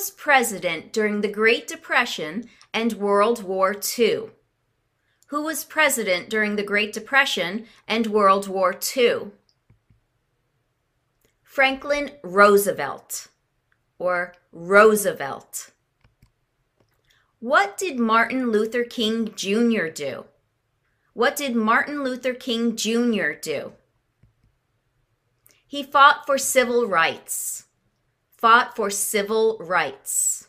was president during the Great Depression and World War II? Who was president during the Great Depression and World War II? Franklin Roosevelt or Roosevelt. What did Martin Luther King Jr. do? What did Martin Luther King Jr. do? He fought for civil rights. Fought for civil rights.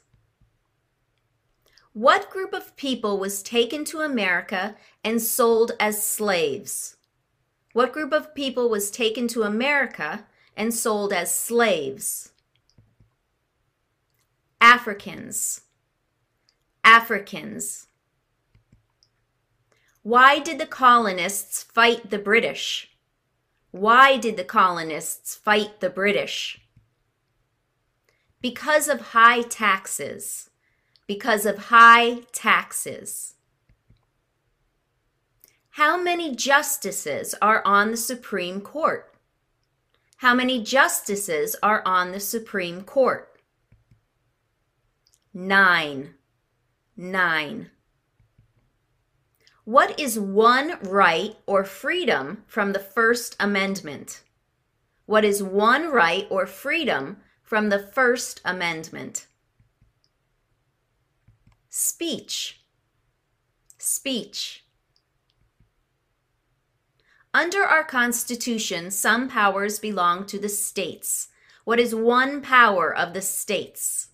What group of people was taken to America and sold as slaves? What group of people was taken to America and sold as slaves? Africans. Africans. Why did the colonists fight the British? Why did the colonists fight the British? Because of high taxes. Because of high taxes. How many justices are on the Supreme Court? How many justices are on the Supreme Court? Nine. Nine. What is one right or freedom from the First Amendment? What is one right or freedom from the First Amendment? Speech. Speech. Under our Constitution, some powers belong to the states. What is one power of the states?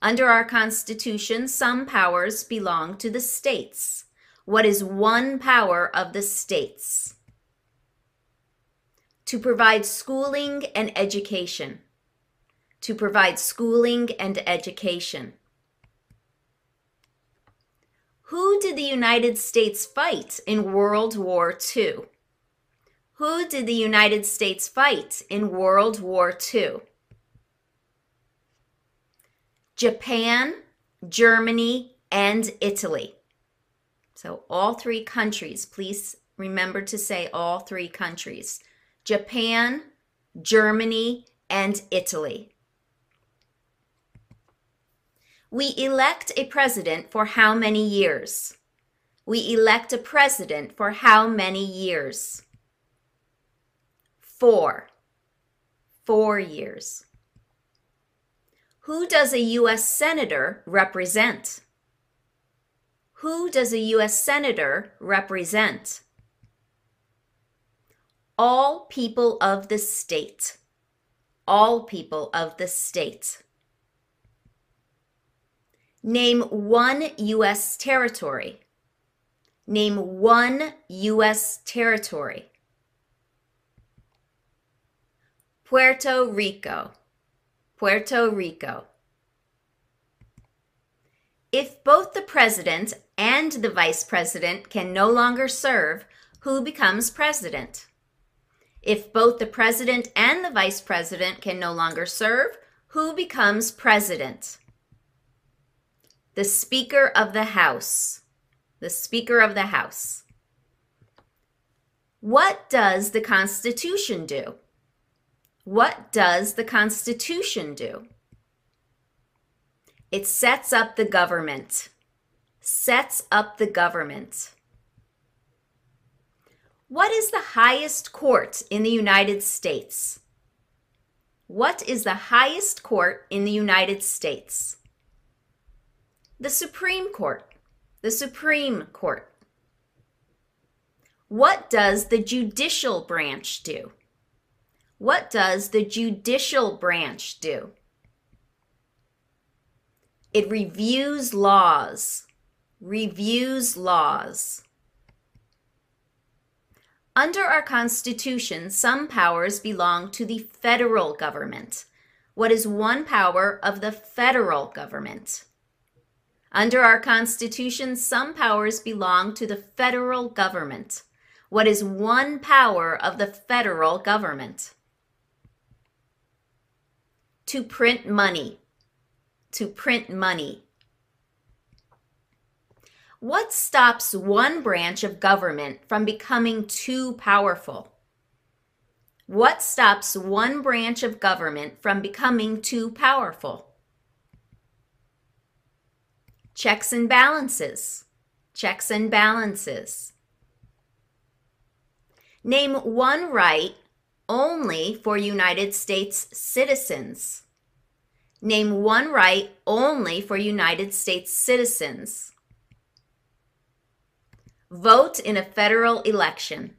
Under our Constitution, some powers belong to the states. What is one power of the states? To provide schooling and education. To provide schooling and education. Who did the United States fight in World War II? Who did the United States fight in World War II? Japan, Germany, and Italy. So, all three countries, please remember to say all three countries Japan, Germany, and Italy. We elect a president for how many years? We elect a president for how many years? Four. Four years. Who does a U.S. Senator represent? Who does a U.S. Senator represent? All people of the state. All people of the state. Name one U.S. territory. Name one U.S. territory. Puerto Rico. Puerto Rico. If both the president and the vice president can no longer serve, who becomes president? If both the president and the vice president can no longer serve, who becomes president? The Speaker of the House. The Speaker of the House. What does the Constitution do? What does the Constitution do? It sets up the government. Sets up the government. What is the highest court in the United States? What is the highest court in the United States? The Supreme Court. The Supreme Court. What does the judicial branch do? What does the judicial branch do? It reviews laws. Reviews laws. Under our Constitution, some powers belong to the federal government. What is one power of the federal government? Under our Constitution, some powers belong to the federal government. What is one power of the federal government? To print money to print money. What stops one branch of government from becoming too powerful? What stops one branch of government from becoming too powerful? Checks and balances. Checks and balances. Name one right only for United States citizens. Name one right only for United States citizens. Vote in a federal election.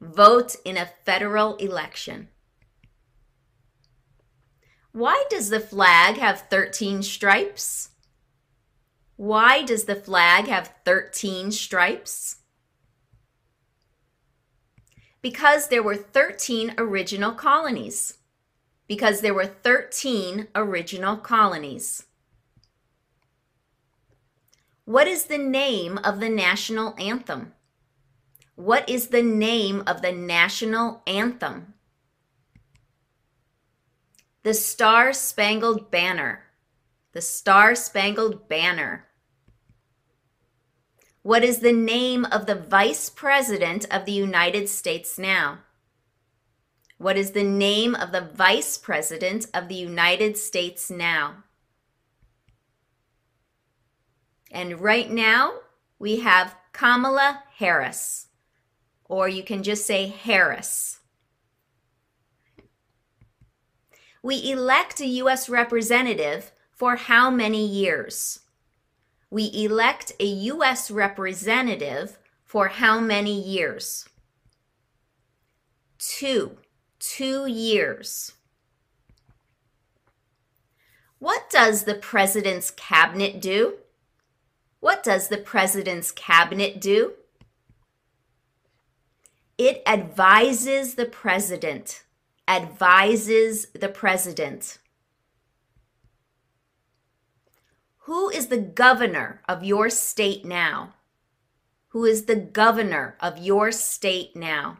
Vote in a federal election. Why does the flag have 13 stripes? Why does the flag have 13 stripes? Because there were 13 original colonies. Because there were 13 original colonies. What is the name of the national anthem? What is the name of the national anthem? The Star Spangled Banner. The Star Spangled Banner. What is the name of the Vice President of the United States now? What is the name of the Vice President of the United States now? And right now, we have Kamala Harris or you can just say Harris. We elect a U.S. representative for how many years? We elect a U.S. representative for how many years? Two. Two years. What does the president's cabinet do? What does the president's cabinet do? It advises the president. Advises the president. Who is the governor of your state now? Who is the governor of your state now?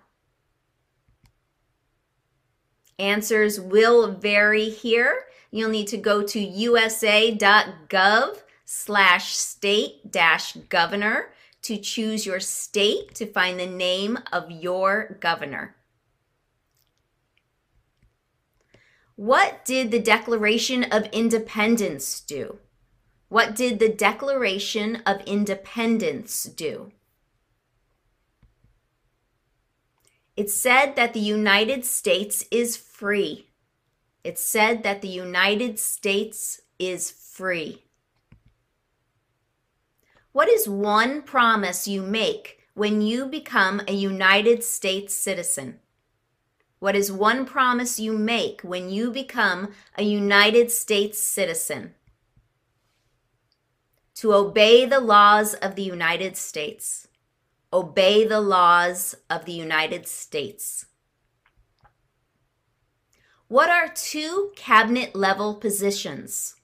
Answers will vary here. You'll need to go to usa.gov slash state dash governor to choose your state to find the name of your governor. What did the Declaration of Independence do? What did the Declaration of Independence do? It said that the United States is free. It said that the United States is free. What is one promise you make when you become a United States citizen? What is one promise you make when you become a United States citizen? To obey the laws of the United States. Obey the laws of the United States. What are two cabinet level positions?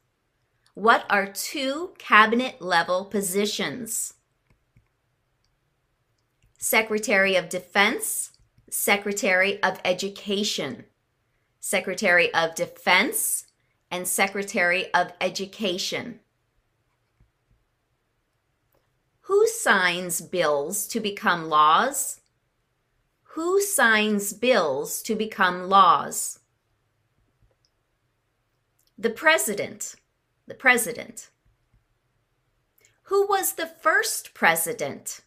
What are two cabinet level positions? Secretary of Defense, Secretary of Education. Secretary of Defense and Secretary of Education. Who signs bills to become laws? Who signs bills to become laws? The President the president. Who was the first president?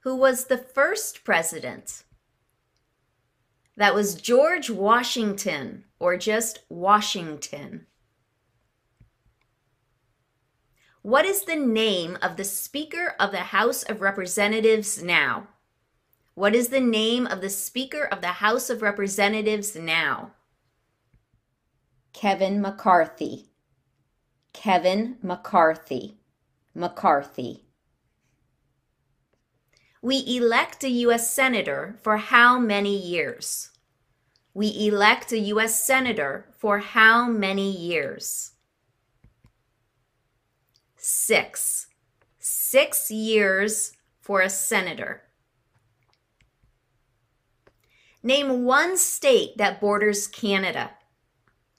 Who was the first president? That was George Washington, or just Washington. What is the name of the Speaker of the House of Representatives now? What is the name of the Speaker of the House of Representatives now? Kevin McCarthy. Kevin McCarthy. McCarthy. We elect a U.S. Senator for how many years? We elect a U.S. Senator for how many years? Six. Six years for a senator. Name one state that borders Canada.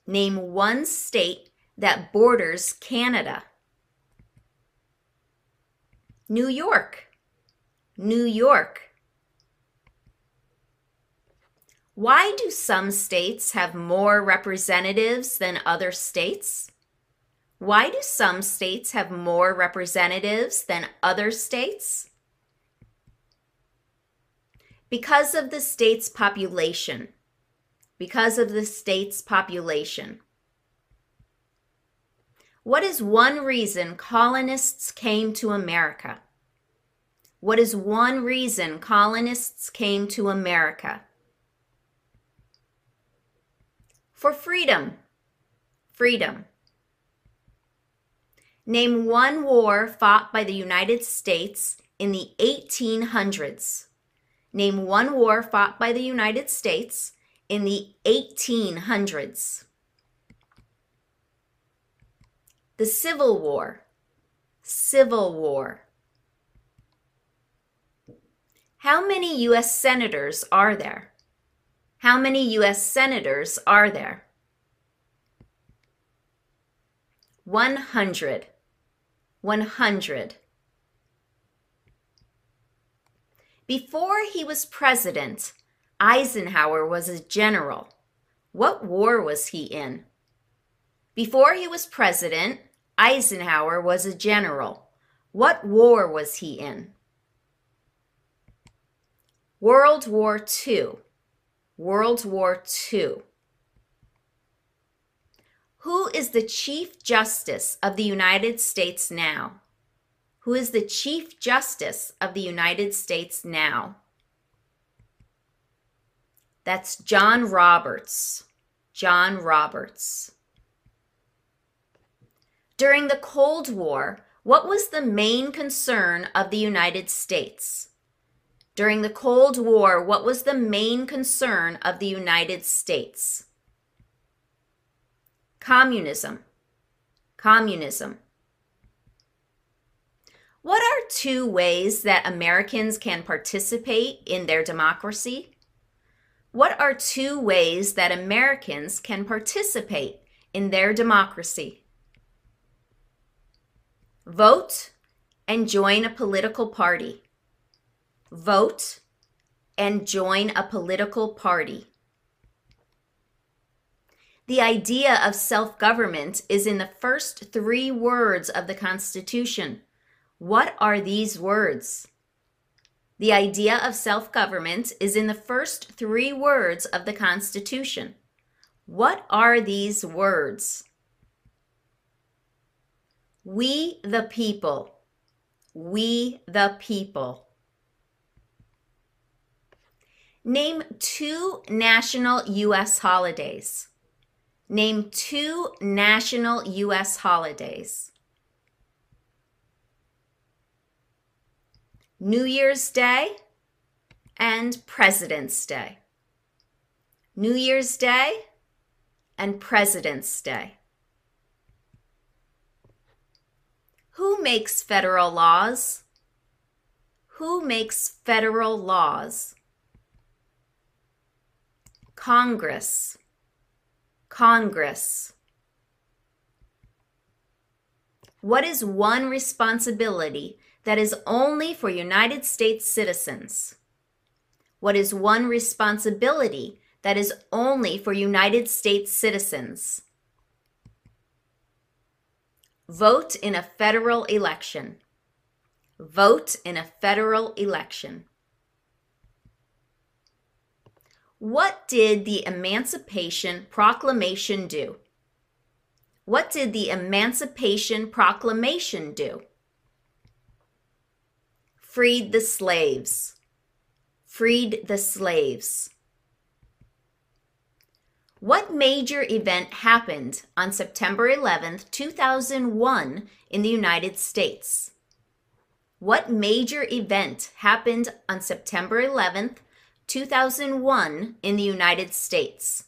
Name one state that borders Canada. New York, New York. Why do some states have more representatives than other states? Why do some states have more representatives than other states? Because of the state's population. Because of the state's population. What is one reason colonists came to America? What is one reason colonists came to America? For freedom. Freedom. Name one war fought by the United States in the 1800s. Name one war fought by the United States in the 1800s. The Civil War. Civil War. How many U.S. senators are there? How many U.S. senators are there? 100. 100. Before he was president, Eisenhower was a general. What war was he in? Before he was president, Eisenhower was a general. What war was he in? World War II. World War II. Who is the Chief Justice of the United States now? Who is the Chief Justice of the United States now? That's John Roberts. John Roberts. During the Cold War, what was the main concern of the United States? During the Cold War, what was the main concern of the United States? Communism. Communism. What are two ways that Americans can participate in their democracy? What are two ways that Americans can participate in their democracy? Vote and join a political party. Vote and join a political party. The idea of self government is in the first three words of the Constitution. What are these words? The idea of self government is in the first three words of the Constitution. What are these words? We the people. We the people. Name two national U.S. holidays. Name two national U.S. holidays New Year's Day and President's Day. New Year's Day and President's Day. Who makes federal laws? Who makes federal laws? Congress. Congress. What is one responsibility that is only for United States citizens? What is one responsibility that is only for United States citizens? Vote in a federal election. Vote in a federal election. What did the Emancipation Proclamation do? What did the Emancipation Proclamation do? Freed the slaves. Freed the slaves. What major event happened on September 11th, 2001 in the United States? What major event happened on September 11th, 2001 in the United States.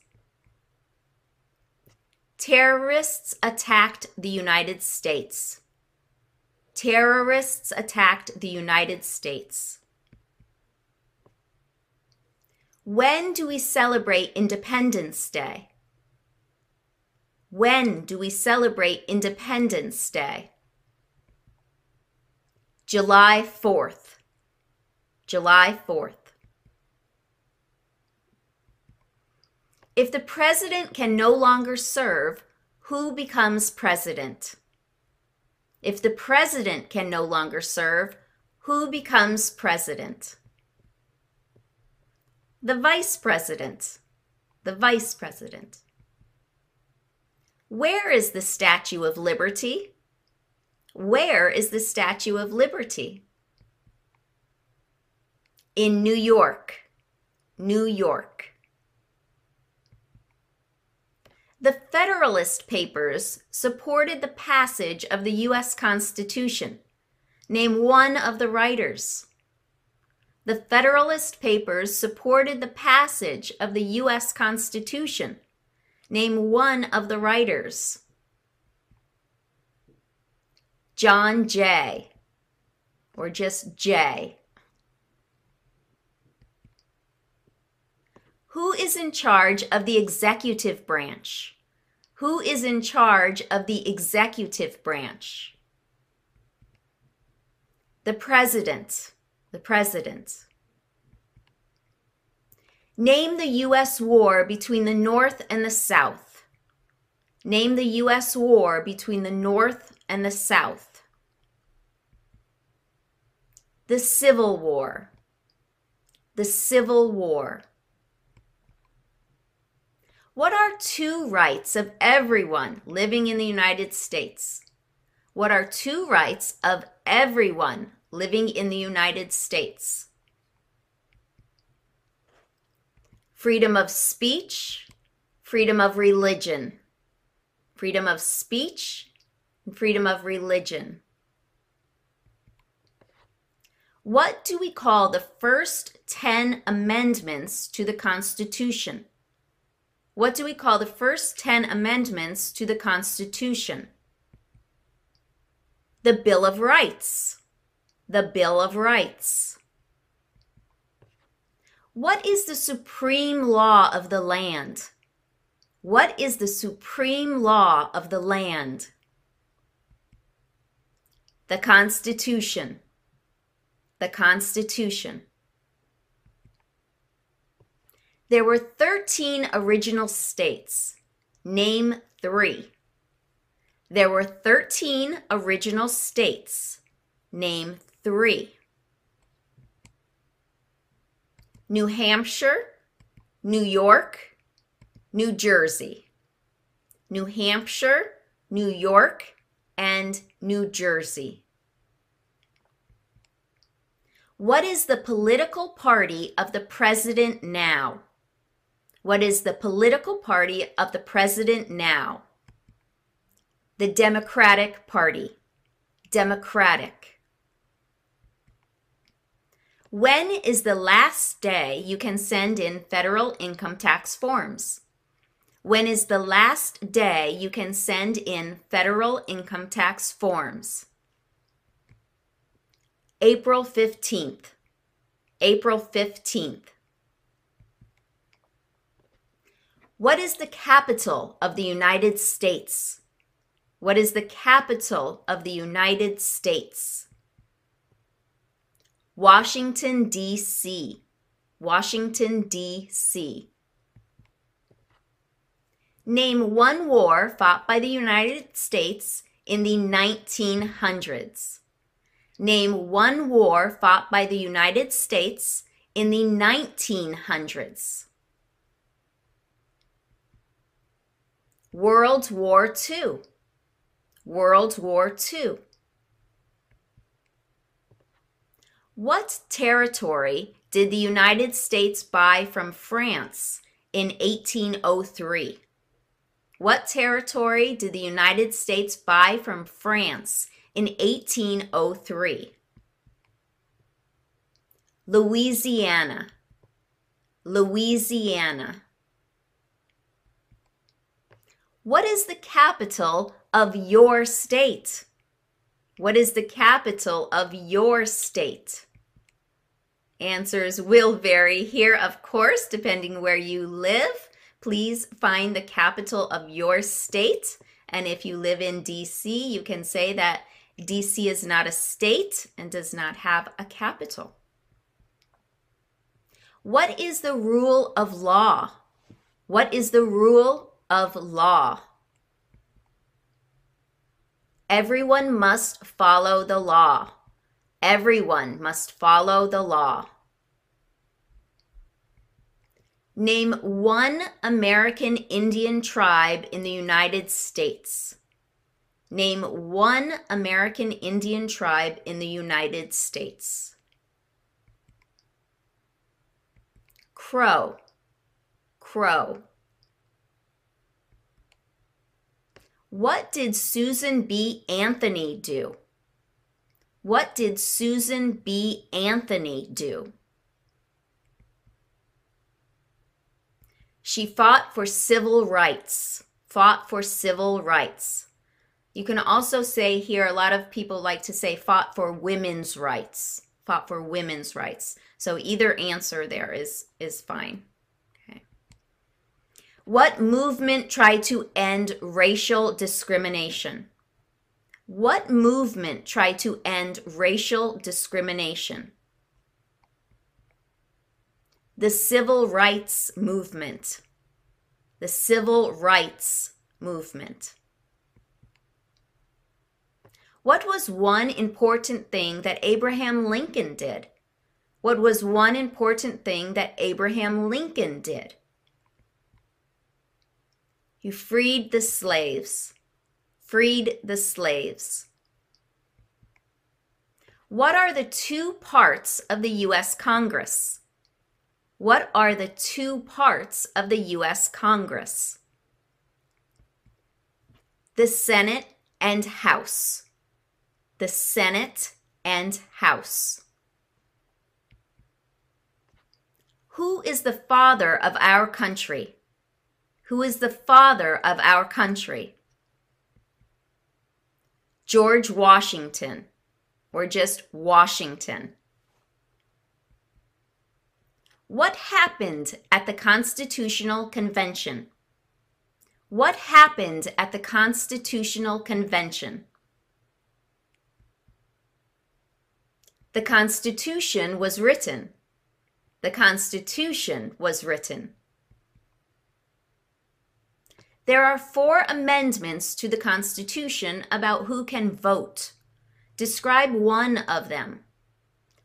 Terrorists attacked the United States. Terrorists attacked the United States. When do we celebrate Independence Day? When do we celebrate Independence Day? July 4th. July 4th. If the president can no longer serve, who becomes president? If the president can no longer serve, who becomes president? The vice president. The vice president. Where is the Statue of Liberty? Where is the Statue of Liberty? In New York. New York. The Federalist Papers supported the passage of the U.S. Constitution. Name one of the writers. The Federalist Papers supported the passage of the U.S. Constitution. Name one of the writers. John Jay, or just Jay. Who is in charge of the executive branch? Who is in charge of the executive branch? The president. The president. Name the U.S. war between the North and the South. Name the U.S. war between the North and the South. The Civil War. The Civil War. What are two rights of everyone living in the United States? What are two rights of everyone living in the United States? Freedom of speech, freedom of religion. Freedom of speech, freedom of religion. What do we call the first 10 amendments to the Constitution? What do we call the first 10 amendments to the Constitution? The Bill of Rights. The Bill of Rights. What is the supreme law of the land? What is the supreme law of the land? The Constitution. The Constitution. There were 13 original states. Name three. There were 13 original states. Name three. New Hampshire, New York, New Jersey. New Hampshire, New York, and New Jersey. What is the political party of the president now? What is the political party of the president now? The Democratic Party. Democratic. When is the last day you can send in federal income tax forms? When is the last day you can send in federal income tax forms? April 15th. April 15th. What is the capital of the United States? What is the capital of the United States? Washington, D.C. Washington, D.C. Name one war fought by the United States in the 1900s. Name one war fought by the United States in the 1900s. World War II. World War II. What territory did the United States buy from France in 1803? What territory did the United States buy from France in 1803? Louisiana. Louisiana. What is the capital of your state? What is the capital of your state? Answers will vary here, of course, depending where you live. Please find the capital of your state. And if you live in DC, you can say that DC is not a state and does not have a capital. What is the rule of law? What is the rule of law. Everyone must follow the law. Everyone must follow the law. Name one American Indian tribe in the United States. Name one American Indian tribe in the United States. Crow. Crow. What did Susan B. Anthony do? What did Susan B. Anthony do? She fought for civil rights. Fought for civil rights. You can also say here, a lot of people like to say fought for women's rights. Fought for women's rights. So either answer there is, is fine. What movement tried to end racial discrimination? What movement tried to end racial discrimination? the civil rights movement. The civil rights movement. What was one important thing that Abraham Lincoln did? What was one important thing that Abraham Lincoln did? He freed the slaves. Freed the slaves. What are the two parts of the U.S. Congress? What are the two parts of the U.S. Congress? The Senate and House. The Senate and House. Who is the father of our country? Who is the father of our country? George Washington, or just Washington. What happened at the Constitutional Convention? What happened at the Constitutional Convention? The Constitution was written. The Constitution was written. There are four amendments to the Constitution about who can vote. Describe one of them.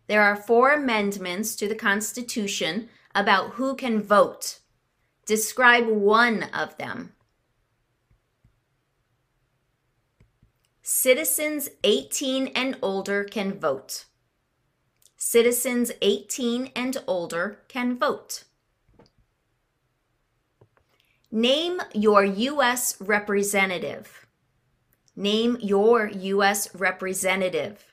There are four amendments to the Constitution about who can vote. Describe one of them. Citizens 18 and older can vote. Citizens 18 and older can vote. Name your U.S. representative. Name your U.S. representative.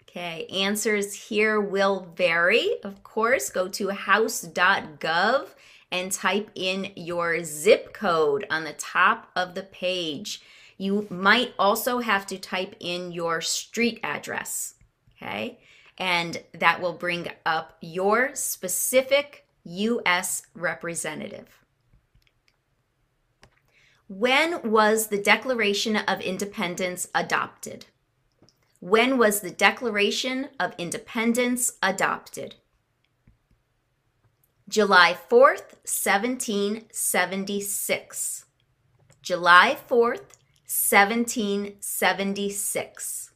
Okay, answers here will vary. Of course, go to house.gov and type in your zip code on the top of the page. You might also have to type in your street address. Okay, and that will bring up your specific U.S. representative. When was the Declaration of Independence adopted? When was the Declaration of Independence adopted? July 4th, 1776. July 4th, 1776.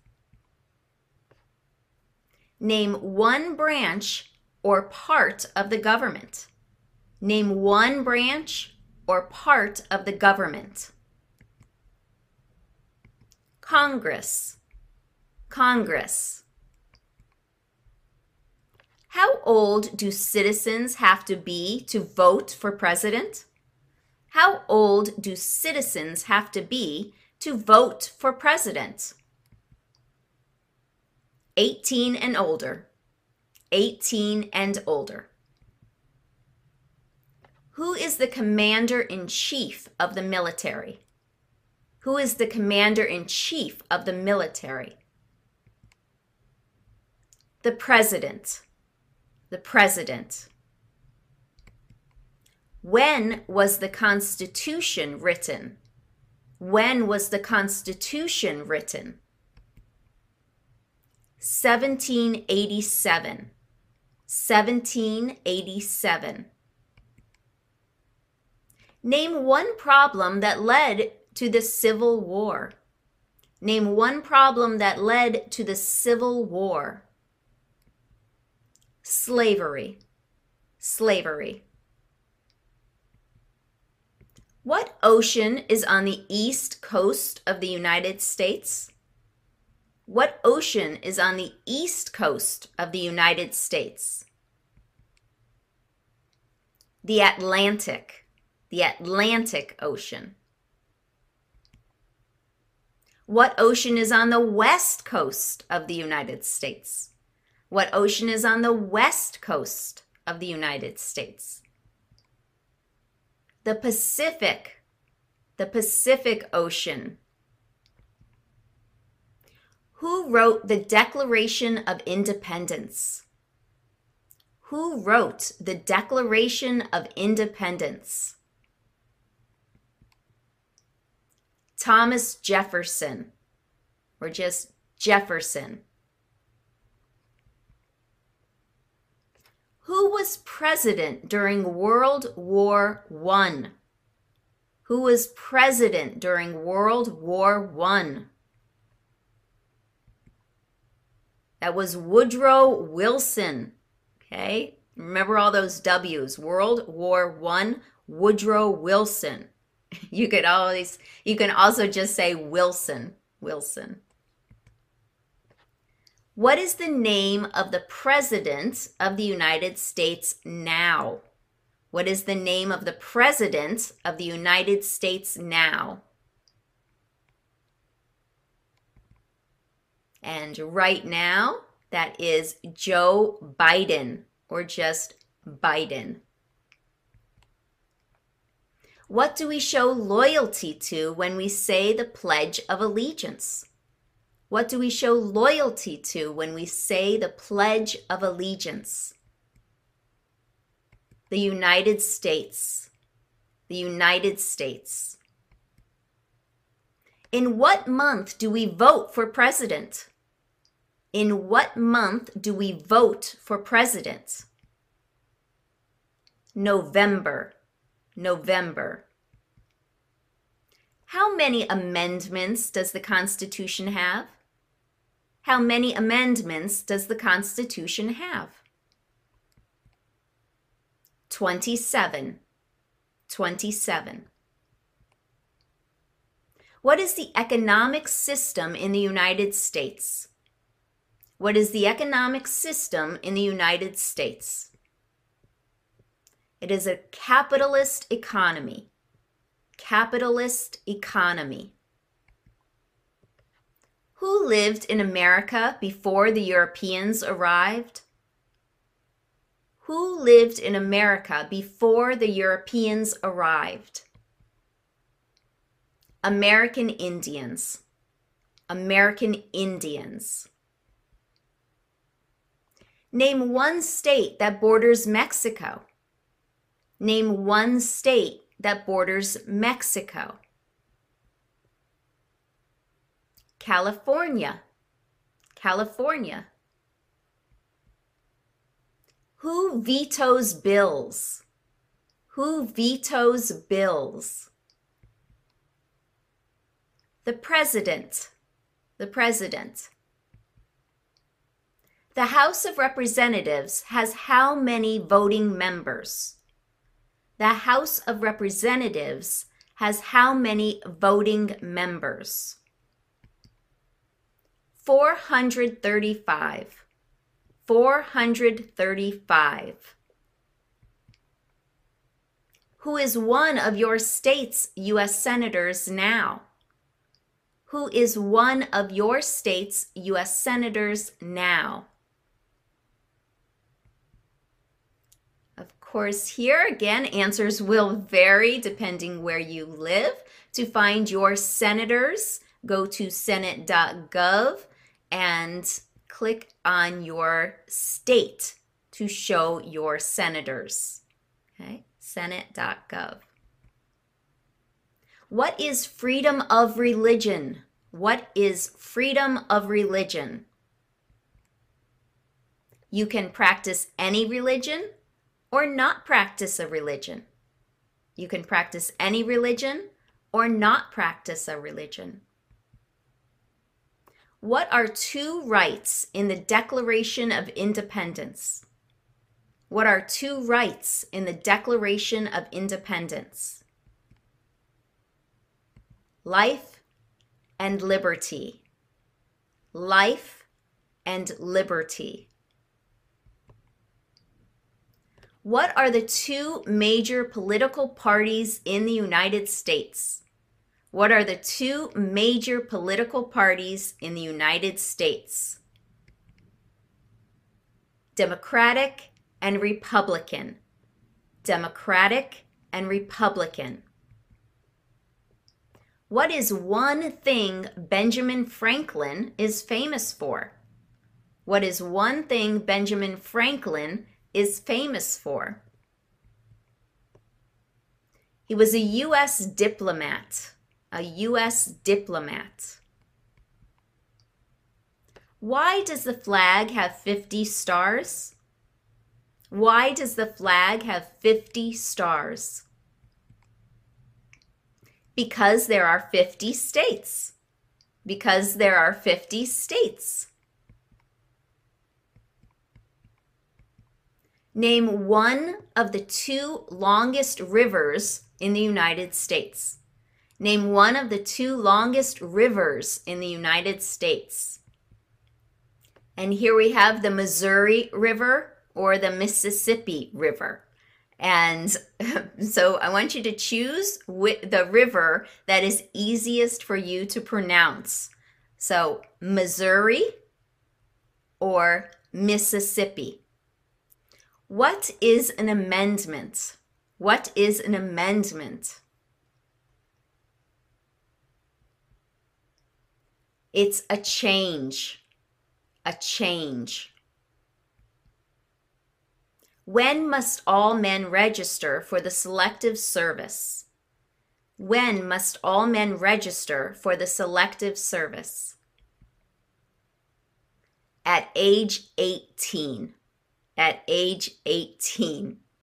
Name one branch or part of the government. Name one branch or part of the government. Congress. Congress. How old do citizens have to be to vote for president? How old do citizens have to be to vote for president? 18 and older. 18 and older. Who is the commander in chief of the military? Who is the commander in chief of the military? The president. The president. When was the Constitution written? When was the Constitution written? 1787. 1787. Name one problem that led to the Civil War. Name one problem that led to the Civil War. Slavery. Slavery. What ocean is on the east coast of the United States? What ocean is on the east coast of the United States? The Atlantic. The Atlantic Ocean. What ocean is on the west coast of the United States? What ocean is on the west coast of the United States? The Pacific. The Pacific Ocean. Who wrote the Declaration of Independence? Who wrote the Declaration of Independence? Thomas Jefferson, or just Jefferson. Who was president during World War I? Who was president during World War I? That was Woodrow Wilson. Okay? Remember all those W's. World War I, Woodrow Wilson. You could always you can also just say Wilson. Wilson. What is the name of the president of the United States now? What is the name of the president of the United States now? And right now, that is Joe Biden or just Biden. What do we show loyalty to when we say the Pledge of Allegiance? What do we show loyalty to when we say the Pledge of Allegiance? The United States. The United States. In what month do we vote for president? In what month do we vote for president? November. November. How many amendments does the Constitution have? How many amendments does the Constitution have? 27. 27. What is the economic system in the United States? What is the economic system in the United States? It is a capitalist economy. Capitalist economy. Who lived in America before the Europeans arrived? Who lived in America before the Europeans arrived? American Indians. American Indians. Name one state that borders Mexico. Name one state that borders Mexico. California. California. Who vetoes bills? Who vetoes bills? The president. The president. The House of Representatives has how many voting members? The House of Representatives has how many voting members? 435. 435. Who is one of your state's U.S. senators now? Who is one of your state's U.S. senators now? Course, here again, answers will vary depending where you live. To find your senators, go to senate.gov and click on your state to show your senators. Okay, senate.gov. What is freedom of religion? What is freedom of religion? You can practice any religion or not practice a religion. You can practice any religion or not practice a religion. What are two rights in the Declaration of Independence? What are two rights in the Declaration of Independence? Life and liberty. Life and liberty. What are the two major political parties in the United States? What are the two major political parties in the United States? Democratic and Republican. Democratic and Republican. What is one thing Benjamin Franklin is famous for? What is one thing Benjamin Franklin is famous for? He was a U.S. diplomat. A U.S. diplomat. Why does the flag have 50 stars? Why does the flag have 50 stars? Because there are 50 states. Because there are 50 states. Name one of the two longest rivers in the United States. Name one of the two longest rivers in the United States. And here we have the Missouri River or the Mississippi River. And so I want you to choose the river that is easiest for you to pronounce. So Missouri or Mississippi. What is an amendment? What is an amendment? It's a change. A change. When must all men register for the selective service? When must all men register for the selective service? At age 18. At age 18.